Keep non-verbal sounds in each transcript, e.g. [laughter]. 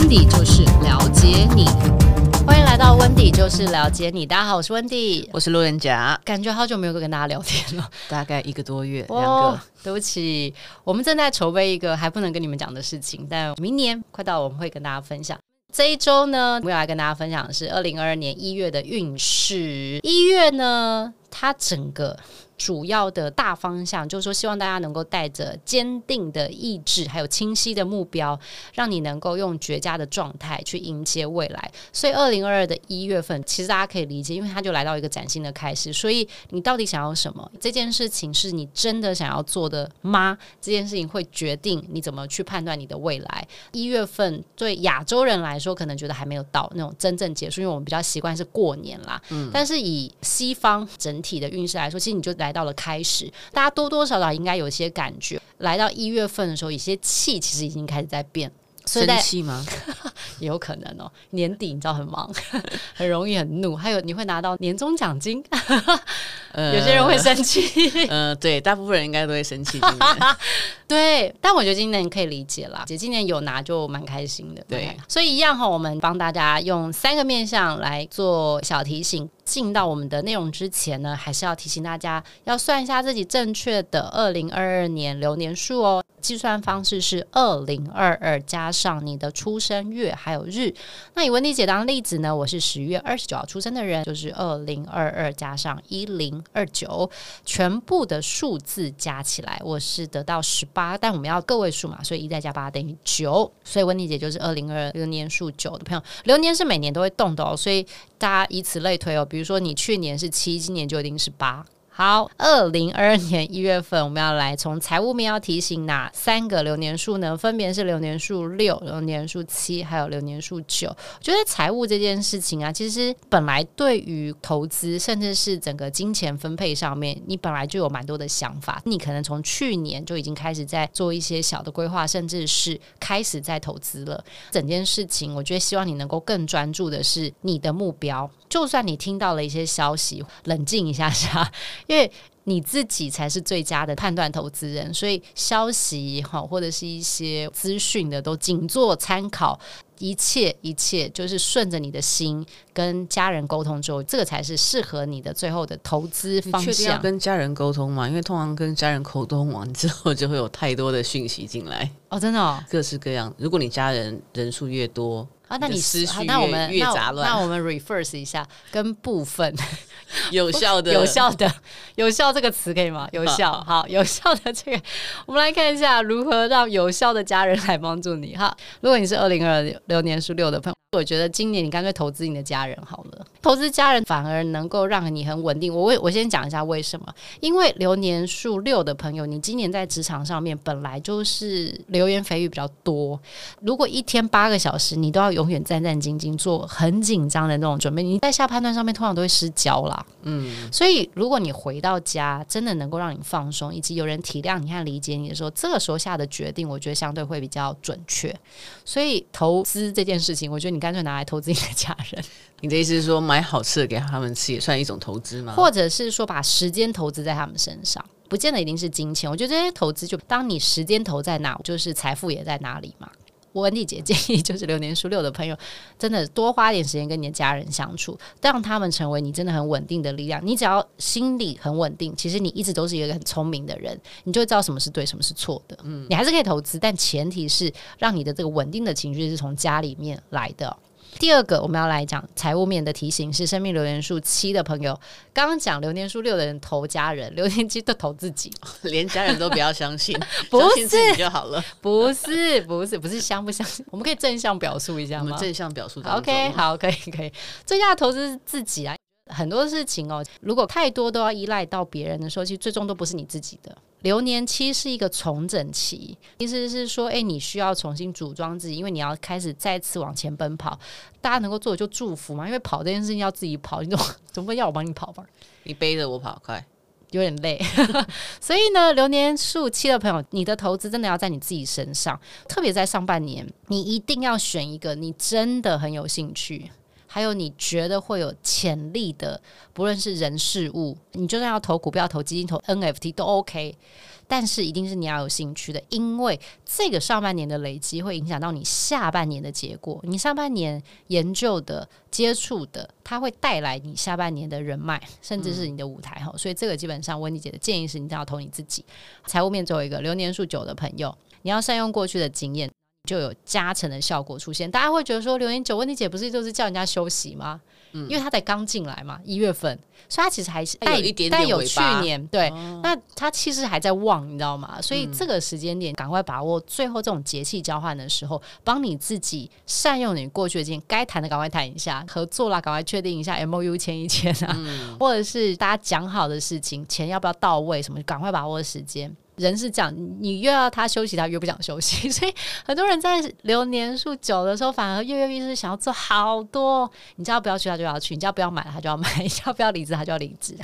温迪就是了解你，欢迎来到温迪就是了解你。大家好，我是温迪，我是路人甲，感觉好久没有跟大家聊天了，大概一个多月，两个。对不起，我们正在筹备一个还不能跟你们讲的事情，但明年快到，我们会跟大家分享。这一周呢，我要来跟大家分享的是二零二二年一月的运势。一月呢，它整个。主要的大方向就是说，希望大家能够带着坚定的意志，还有清晰的目标，让你能够用绝佳的状态去迎接未来。所以，二零二二的一月份，其实大家可以理解，因为它就来到一个崭新的开始。所以，你到底想要什么？这件事情是你真的想要做的吗？这件事情会决定你怎么去判断你的未来。一月份对亚洲人来说，可能觉得还没有到那种真正结束，因为我们比较习惯是过年啦。嗯。但是以西方整体的运势来说，其实你就来。来到了开始，大家多多少少应该有些感觉。来到一月份的时候，一些气其实已经开始在变。所以生气吗？也 [laughs] 有可能哦。年底你知道很忙，[laughs] 很容易很怒。还有你会拿到年终奖金，呃、有些人会生气。嗯、呃，对，大部分人应该都会生气。对，[laughs] 但我觉得今年可以理解啦。姐今年有拿就蛮开心的。对，所以一样哈，我们帮大家用三个面向来做小提醒。进到我们的内容之前呢，还是要提醒大家要算一下自己正确的二零二二年流年数哦。计算方式是二零二二加上你的出生月还有日。那以温迪姐当例子呢，我是十月二十九号出生的人，就是二零二二加上一零二九，全部的数字加起来，我是得到十八。但我们要个位数嘛，所以一再加八等于九。所以温迪姐就是二零二二流年数九的朋友。流年是每年都会动的哦，所以大家以此类推哦。比如说你去年是七，今年就一定是八。好，二零二二年一月份，我们要来从财务面要提醒哪三个流年数呢？分别是流年数六、流年数七，还有流年数九。我觉得财务这件事情啊，其实本来对于投资，甚至是整个金钱分配上面，你本来就有蛮多的想法。你可能从去年就已经开始在做一些小的规划，甚至是开始在投资了。整件事情，我觉得希望你能够更专注的是你的目标。就算你听到了一些消息，冷静一下下。[laughs] 因为你自己才是最佳的判断投资人，所以消息哈或者是一些资讯的都仅做参考，一切一切就是顺着你的心跟家人沟通之后，这个才是适合你的最后的投资方向。确定要跟家人沟通嘛？因为通常跟家人沟通完之后，就会有太多的讯息进来哦，真的哦，各式各样。如果你家人人数越多啊，那你思绪那我们越杂乱，那我们 reverse 一下，跟部分。[laughs] 有效的，有效的，有效这个词可以吗？有效，好，有效的这个，我们来看一下如何让有效的家人来帮助你哈。如果你是二零二六年属六的朋友，我觉得今年你干脆投资你的家人好了，投资家人反而能够让你很稳定。我我先讲一下为什么，因为流年数六的朋友，你今年在职场上面本来就是流言蜚语比较多，如果一天八个小时你都要永远战战兢兢做很紧张的那种准备，你在下判断上面通常都会失焦啦。嗯，所以如果你回到家，真的能够让你放松，以及有人体谅你和理解你的时候，这个时候下的决定，我觉得相对会比较准确。所以投资这件事情，我觉得你干脆拿来投资你的家人。你的意思是说，买好吃的给他们吃，也算一种投资吗？或者是说，把时间投资在他们身上，不见得一定是金钱。我觉得这些投资，就当你时间投在哪，就是财富也在哪里嘛。我温蒂姐建议，就是流年数六的朋友，真的多花点时间跟你的家人相处，让他们成为你真的很稳定的力量。你只要心里很稳定，其实你一直都是一个很聪明的人，你就会知道什么是对，什么是错的。嗯，你还是可以投资，但前提是让你的这个稳定的情绪是从家里面来的。第二个我们要来讲财务面的提醒是生命流年数七的朋友，刚刚讲流年数六的人投家人，流年七都投自己，[laughs] 连家人都不要相信，[laughs] 不是相信自己就好了，不是不是不是相不相信，我们可以正向表述一下吗？我们正向表述，OK，好，可以可以，最佳的投资是自己啊。很多事情哦，如果太多都要依赖到别人的时候，其实最终都不是你自己的。流年期是一个重整期，意思是说，哎，你需要重新组装自己，因为你要开始再次往前奔跑。大家能够做的就祝福嘛，因为跑这件事情要自己跑，你总总不能要我帮你跑吧？你背着我跑快，有点累。[laughs] 所以呢，流年数七的朋友，你的投资真的要在你自己身上，特别在上半年，你一定要选一个你真的很有兴趣。还有你觉得会有潜力的，不论是人事物，你就算要投股票、投基金、投 NFT 都 OK。但是一定是你要有兴趣的，因为这个上半年的累积会影响到你下半年的结果。你上半年研究的、接触的，它会带来你下半年的人脉，甚至是你的舞台哈。嗯、所以这个基本上，温妮姐的建议是，你一定要投你自己。财务面最后一个，流年数久的朋友，你要善用过去的经验，就有加成的效果出现。大家会觉得说，留言九，问题姐不是就是叫人家休息吗？嗯、因为他才刚进来嘛，一月份，所以他其实还是带有一点点，带有去年对，哦、那他其实还在旺，你知道吗？所以这个时间点赶快把握，最后这种节气交换的时候，帮你自己善用你过去的经验，该谈的赶快谈一下，合作啦，赶快确定一下 MOU 签一签啊，嗯、或者是大家讲好的事情，钱要不要到位，什么赶快把握时间。人是这样，你越要他休息，他越不想休息。[laughs] 所以很多人在流年数久的时候，反而跃跃欲试，想要做好多。你叫他不要去，他就要去；你叫他不要买，他就要买；你叫他不要离职，他就要离职。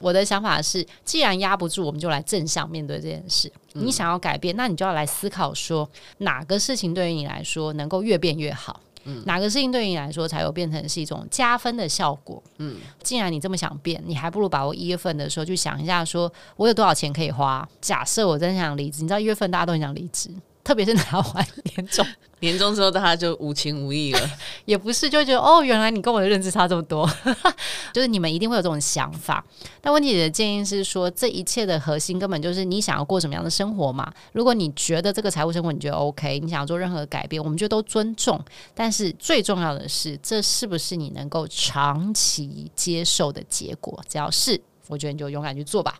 我的想法是，既然压不住，我们就来正向面对这件事。你想要改变，那你就要来思考说，哪个事情对于你来说能够越变越好。嗯，哪个事情对你来说才有变成是一种加分的效果？嗯，既然你这么想变，你还不如把握一月份的时候去想一下，说我有多少钱可以花。假设我真想离职，你知道一月份大家都很想离职。特别是拿完年终，[laughs] 年终之后大家就无情无义了，[laughs] 也不是就觉得哦，原来你跟我的认知差这么多，[laughs] 就是你们一定会有这种想法。但温妮姐的建议是说，这一切的核心根本就是你想要过什么样的生活嘛。如果你觉得这个财务生活你觉得 OK，你想要做任何改变，我们就都尊重。但是最重要的是，这是不是你能够长期接受的结果？只要是，我觉得你就勇敢去做吧。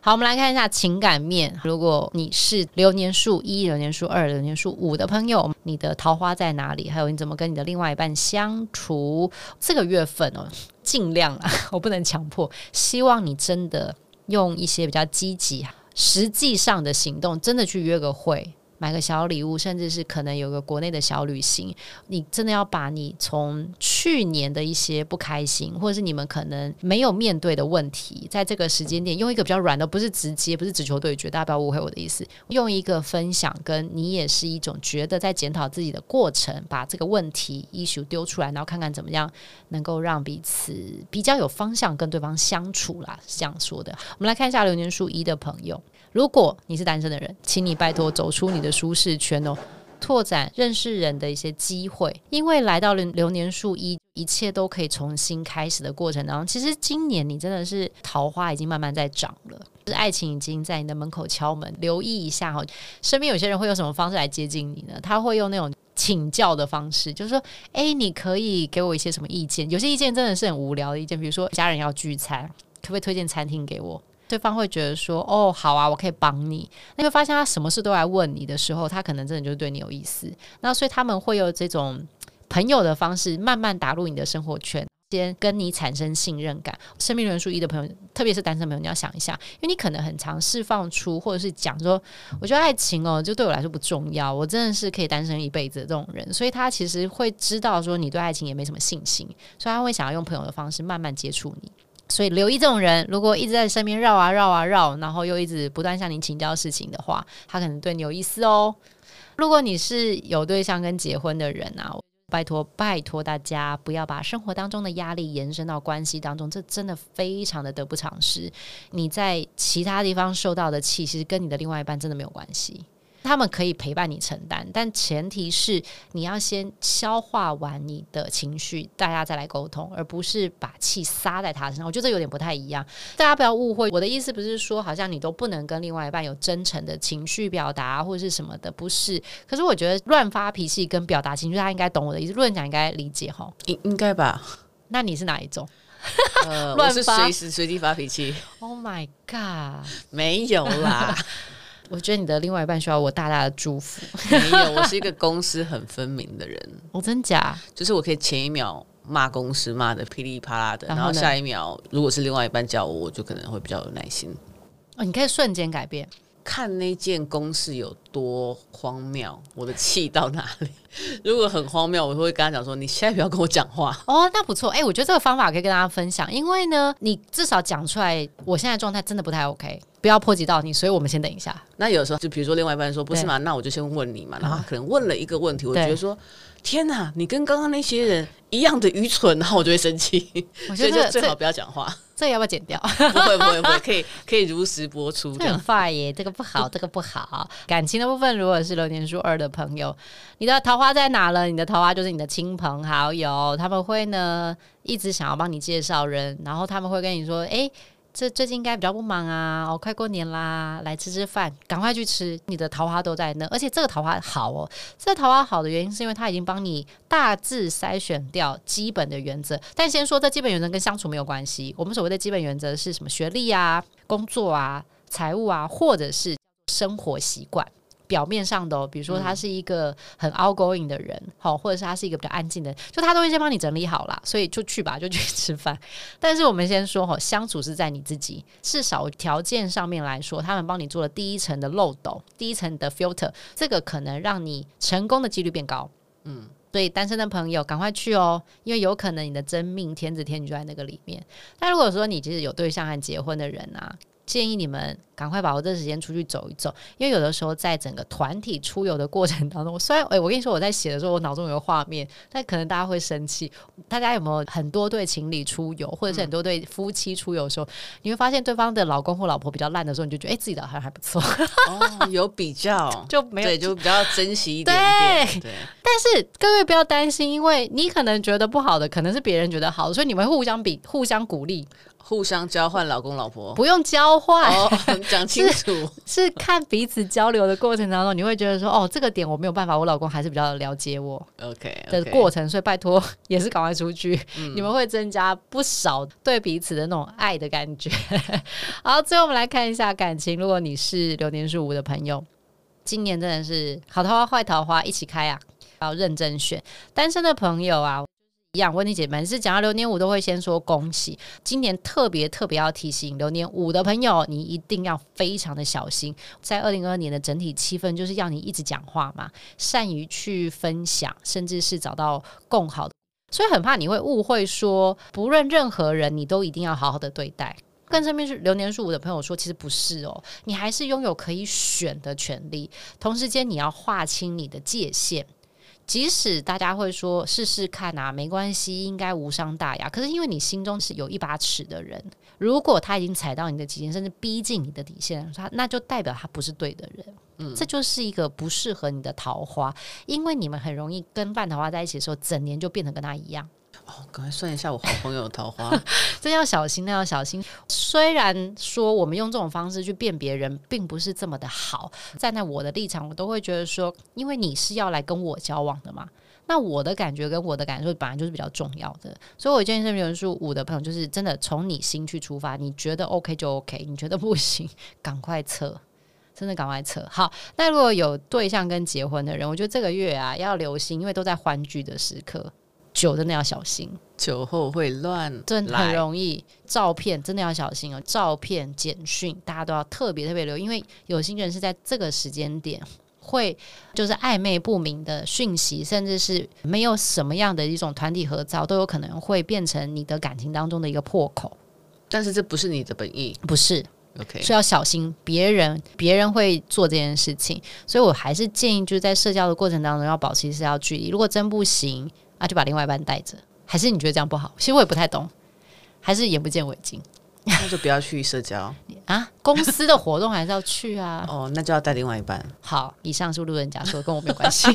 好，我们来看一下情感面。如果你是流年数一、流年数二、流年数五的朋友，你的桃花在哪里？还有你怎么跟你的另外一半相处？这个月份哦，尽量啊，[laughs] 我不能强迫。希望你真的用一些比较积极、实际上的行动，真的去约个会。买个小礼物，甚至是可能有个国内的小旅行，你真的要把你从去年的一些不开心，或者是你们可能没有面对的问题，在这个时间点用一个比较软的，不是直接，不是直球对决，大家不要误会我的意思，用一个分享，跟你也是一种觉得在检讨自己的过程，把这个问题 issue 丢出来，然后看看怎么样能够让彼此比较有方向跟对方相处啦，是这样说的。我们来看一下流年数一的朋友。如果你是单身的人，请你拜托走出你的舒适圈哦，拓展认识人的一些机会。因为来到了流年数一，一切都可以重新开始的过程当中，其实今年你真的是桃花已经慢慢在长了，就是爱情已经在你的门口敲门。留意一下哈，身边有些人会用什么方式来接近你呢？他会用那种请教的方式，就是说，诶，你可以给我一些什么意见？有些意见真的是很无聊的意见，比如说家人要聚餐，可不可以推荐餐厅给我？对方会觉得说：“哦，好啊，我可以帮你。”那会发现他什么事都来问你的时候，他可能真的就是对你有意思。那所以他们会有这种朋友的方式，慢慢打入你的生活圈，先跟你产生信任感。生命轮数一的朋友，特别是单身朋友，你要想一下，因为你可能很常释放出，或者是讲说：“我觉得爱情哦，就对我来说不重要，我真的是可以单身一辈子的这种人。”所以他其实会知道说你对爱情也没什么信心，所以他会想要用朋友的方式慢慢接触你。所以留意这种人，如果一直在身边绕啊绕啊绕，然后又一直不断向你请教事情的话，他可能对你有意思哦。如果你是有对象跟结婚的人啊，拜托拜托大家不要把生活当中的压力延伸到关系当中，这真的非常的得不偿失。你在其他地方受到的气，其实跟你的另外一半真的没有关系。他们可以陪伴你承担，但前提是你要先消化完你的情绪，大家再来沟通，而不是把气撒在他身上。我觉得这有点不太一样，大家不要误会。我的意思不是说好像你都不能跟另外一半有真诚的情绪表达或者是什么的，不是。可是我觉得乱发脾气跟表达情绪，他应该懂我的意思。路人讲应该理解哈，应应该吧？那你是哪一种？呃，乱发随时随地发脾气。[laughs] Oh my god，没有啦。[laughs] 我觉得你的另外一半需要我大大的祝福。没有，我是一个公私很分明的人。我、[laughs] 哦、真假？就是我可以前一秒骂公司骂的噼里啪啦的，然后下一秒如果是另外一半叫我，我就可能会比较有耐心。哦，你可以瞬间改变。看那件公事有多荒谬，我的气到哪里。[laughs] 如果很荒谬，我会跟他讲说：“你现在不要跟我讲话。”哦，那不错。哎、欸，我觉得这个方法可以跟大家分享，因为呢，你至少讲出来，我现在状态真的不太 OK，不要波及到你，所以我们先等一下。那有时候就比如说另外一半说：“不是嘛？”那我就先问你嘛。然后可能问了一个问题，我觉得说。天哪，你跟刚刚那些人一样的愚蠢，然后我就会生气。我觉得、[laughs] 这个、最好不要讲话。这个、要不要剪掉？不会不会不会，可以可以如实播出。[laughs] 这很坏耶，这个不好，[laughs] 这个不好。感情的部分，如果是流年数二的朋友，你的桃花在哪了？你的桃花就是你的亲朋好友，他们会呢一直想要帮你介绍人，然后他们会跟你说，哎。这最近应该比较不忙啊，哦，快过年啦，来吃吃饭，赶快去吃，你的桃花都在那，而且这个桃花好哦，这桃花好的原因是因为它已经帮你大致筛选掉基本的原则，但先说这基本原则跟相处没有关系，我们所谓的基本原则是什么？学历啊、工作啊、财务啊，或者是生活习惯。表面上的、哦，比如说他是一个很 outgoing 的人，好、嗯，或者是他是一个比较安静的人，就他都会先帮你整理好了，所以就去吧，就去吃饭。[laughs] 但是我们先说哈，相处是在你自己，至少条件上面来说，他们帮你做了第一层的漏斗，第一层的 filter，这个可能让你成功的几率变高。嗯，所以单身的朋友赶快去哦，因为有可能你的真命天子天女就在那个里面。但如果说你其实有对象和结婚的人啊。建议你们赶快把握这时间出去走一走，因为有的时候在整个团体出游的过程当中，虽然诶、欸，我跟你说我在写的时候，我脑中有个画面，但可能大家会生气。大家有没有很多对情侣出游，或者是很多对夫妻出游的时候，嗯、你会发现对方的老公或老婆比较烂的时候，你就觉得哎、欸，自己的好像还不错。哦，有比较 [laughs] 就没有对，就比较珍惜一点点。但是各位不要担心，因为你可能觉得不好的，可能是别人觉得好的，所以你们会互相比，互相鼓励。互相交换老公老婆，不用交换，讲、哦、清楚 [laughs] 是，是看彼此交流的过程当中，你会觉得说，哦，这个点我没有办法，我老公还是比较了解我，OK 的过程，所以拜托也是赶快出去，嗯、你们会增加不少对彼此的那种爱的感觉。[laughs] 好，最后我们来看一下感情，如果你是流年数五的朋友，今年真的是好桃花坏桃花一起开啊，要认真选。单身的朋友啊。一样，温妮姐们是讲到流年五都会先说恭喜。今年特别特别要提醒流年五的朋友，你一定要非常的小心。在二零二二年的整体气氛，就是要你一直讲话嘛，善于去分享，甚至是找到共好的。所以很怕你会误会说，不论任何人，你都一定要好好的对待。跟身边是流年数五的朋友说，其实不是哦，你还是拥有可以选的权利。同时间，你要划清你的界限。即使大家会说试试看啊，没关系，应该无伤大雅。可是因为你心中是有一把尺的人，如果他已经踩到你的极限，甚至逼近你的底线，他那就代表他不是对的人。嗯，这就是一个不适合你的桃花，因为你们很容易跟烂桃花在一起的时候，整年就变得跟他一样。哦，赶快算一下我好朋友的桃花，[laughs] 这要小心，那要小心。虽然说我们用这种方式去辨别人，并不是这么的好。站在我的立场，我都会觉得说，因为你是要来跟我交往的嘛，那我的感觉跟我的感受本来就是比较重要的。所以我建议是，流年数五的朋友，就是真的从你心去出发，你觉得 OK 就 OK，你觉得不行，赶快撤，真的赶快撤。好，那如果有对象跟结婚的人，我觉得这个月啊要留心，因为都在欢聚的时刻。酒真的要小心，酒后会乱，真的很容易。照片真的要小心哦，照片、简讯，大家都要特别特别留意，因为有心人是在这个时间点会就是暧昧不明的讯息，甚至是没有什么样的一种团体合照，都有可能会变成你的感情当中的一个破口。但是这不是你的本意，不是。OK，所以要小心别人，别人会做这件事情，所以我还是建议就是在社交的过程当中要保持社交距离。如果真不行。啊，就把另外一半带着，还是你觉得这样不好？其实我也不太懂，还是眼不见为净。那就不要去社交啊，公司的活动还是要去啊。哦，那就要带另外一半。好，以上是路人甲说，跟我没关系。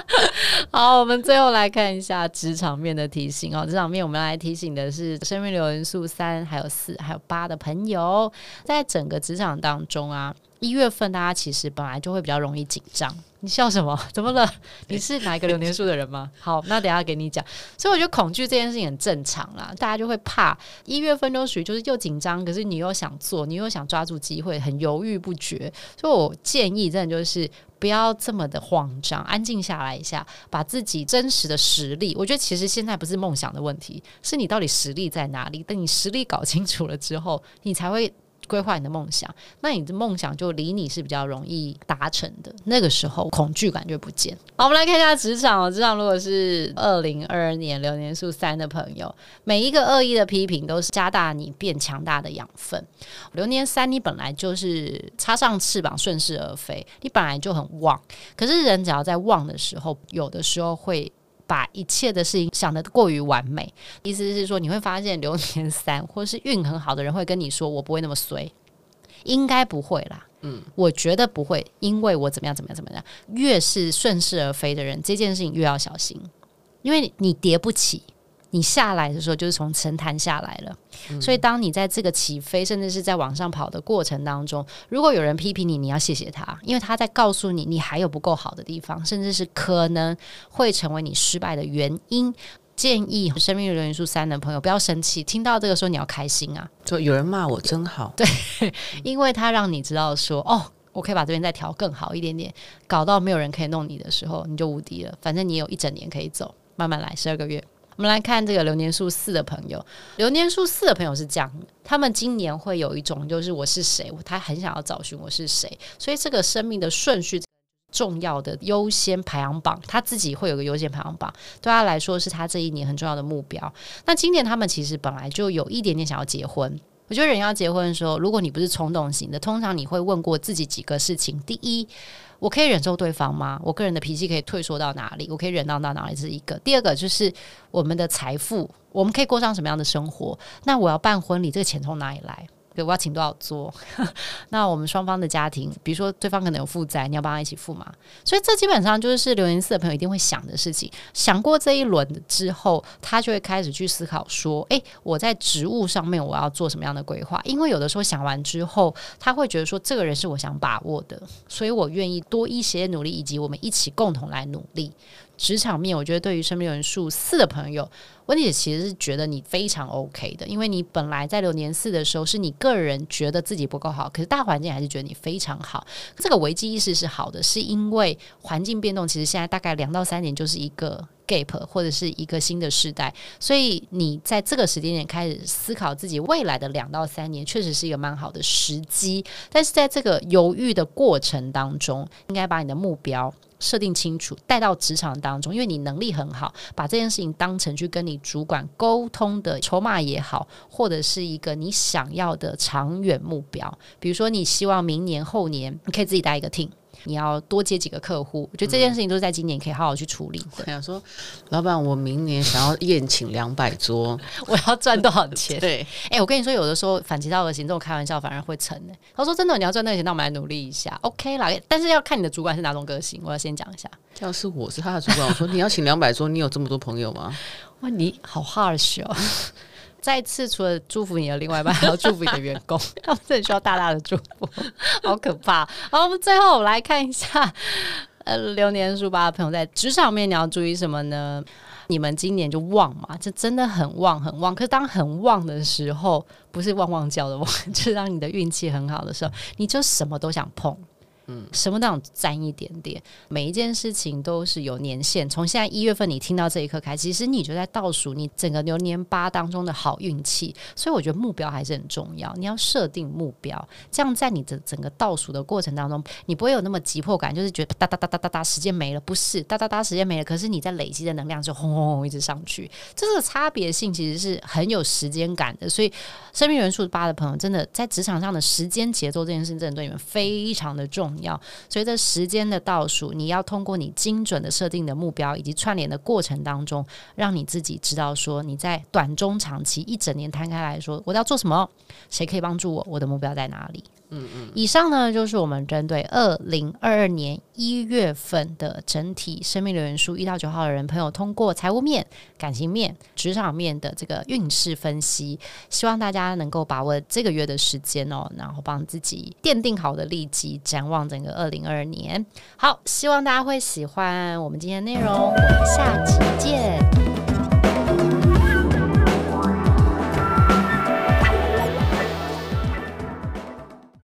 [laughs] 好，我们最后来看一下职场面的提醒哦。职场面我们来提醒的是，生命流年数三、还有四、还有八的朋友，在整个职场当中啊。一月份，大家其实本来就会比较容易紧张。你笑什么？[laughs] 怎么了？你是哪一个流年数的人吗？好，那等下给你讲。所以我觉得恐惧这件事情很正常啦，大家就会怕。一月份都属于就是又紧张，可是你又想做，你又想抓住机会，很犹豫不决。所以我建议真的就是不要这么的慌张，安静下来一下，把自己真实的实力。我觉得其实现在不是梦想的问题，是你到底实力在哪里？等你实力搞清楚了之后，你才会。规划你的梦想，那你的梦想就离你是比较容易达成的。那个时候恐惧感就不见。好，我们来看一下职场哦，职场如果是二零二二年流年数三的朋友，每一个恶意的批评都是加大你变强大的养分。流年三，你本来就是插上翅膀顺势而飞，你本来就很旺。可是人只要在旺的时候，有的时候会。把一切的事情想得过于完美，意思是说你会发现流年三或是运很好的人会跟你说：“我不会那么衰，应该不会啦。”嗯，我觉得不会，因为我怎么样怎么样怎么样。越是顺势而飞的人，这件事情越要小心，因为你叠不起。你下来的时候就是从神坛下来了，嗯，所以当你在这个起飞，甚至是在往上跑的过程当中，如果有人批评你，你要谢谢他，因为他在告诉你你还有不够好的地方，甚至是可能会成为你失败的原因。建议生命流元素三的朋友不要生气，听到这个时候你要开心啊，就有人骂我真好，对，[laughs] 因为他让你知道说哦，我可以把这边再调更好一点点，搞到没有人可以弄你的时候，你就无敌了。反正你有一整年可以走，慢慢来，十二个月。我们来看这个流年数四的朋友，流年数四的朋友是这样，他们今年会有一种就是我是谁，他很想要找寻我是谁，所以这个生命的顺序重要的优先排行榜，他自己会有个优先排行榜，对他来说是他这一年很重要的目标。那今年他们其实本来就有一点点想要结婚，我觉得人要结婚的时候，如果你不是冲动型的，通常你会问过自己几个事情，第一。我可以忍受对方吗？我个人的脾气可以退缩到哪里？我可以忍让到哪里？这是一个。第二个就是我们的财富，我们可以过上什么样的生活？那我要办婚礼，这个钱从哪里来？对，我要请多少桌？[laughs] 那我们双方的家庭，比如说对方可能有负债，你要帮他一起付吗？所以这基本上就是流年四的朋友一定会想的事情。想过这一轮之后，他就会开始去思考说：诶，我在职务上面我要做什么样的规划？因为有的时候想完之后，他会觉得说这个人是我想把握的，所以我愿意多一些努力，以及我们一起共同来努力。职场面，我觉得对于身边有人数四的朋友，温姐其实是觉得你非常 OK 的，因为你本来在流年四的时候，是你个人觉得自己不够好，可是大环境还是觉得你非常好。这个危机意识是好的，是因为环境变动，其实现在大概两到三年就是一个 gap 或者是一个新的时代，所以你在这个时间点开始思考自己未来的两到三年，确实是一个蛮好的时机。但是在这个犹豫的过程当中，应该把你的目标。设定清楚，带到职场当中，因为你能力很好，把这件事情当成去跟你主管沟通的筹码也好，或者是一个你想要的长远目标。比如说，你希望明年后年你可以自己带一个 team。你要多接几个客户，我觉得这件事情都是在今年可以好好去处理。我想说，老板，我明年想要宴请两百桌，[laughs] 我要赚多少钱？对，哎、欸，我跟你说，有的时候反其道而行，这种开玩笑反而会成呢。他说：“真的，你要赚那个钱，那我们来努力一下，OK 啦。”但是要看你的主管是哪种个性，我要先讲一下。要是我是他的主管，我说你要请两百桌，你有这么多朋友吗？哇，你好 harsh 哦。[laughs] 再次，除了祝福你的另外一半，还要祝福你的员工，[laughs] 他们真的需要大大的祝福，[laughs] 好可怕。好，我们最后我们来看一下，呃，流年书吧的朋友在职场面你要注意什么呢？你们今年就旺嘛，这真的很旺很旺。可是当很旺的时候，不是旺旺叫的旺，[laughs] 就是当你的运气很好的时候，你就什么都想碰。嗯，什么都想沾一点点，每一件事情都是有年限。从现在一月份你听到这一刻开始，其实你就在倒数你整个流年八当中的好运气。所以我觉得目标还是很重要，你要设定目标，这样在你的整个倒数的过程当中，你不会有那么急迫感，就是觉得哒哒哒哒哒哒时间没了，不是哒哒哒时间没了，可是你在累积的能量就轰轰轰一直上去，这个差别性其实是很有时间感的。所以生命元素八的朋友，真的在职场上的时间节奏这件事情，真的对你们非常的重要。随着时间的倒数，你要通过你精准的设定的目标以及串联的过程当中，让你自己知道说你在短中长期一整年摊开来说，我要做什么，谁可以帮助我，我的目标在哪里。嗯，以上呢就是我们针对二零二二年一月份的整体生命流年数一到九号的人朋友，通过财务面、感情面、职场面的这个运势分析，希望大家能够把握这个月的时间哦，然后帮自己奠定好的利基，展望整个二零二二年。好，希望大家会喜欢我们今天的内容，我们下期见。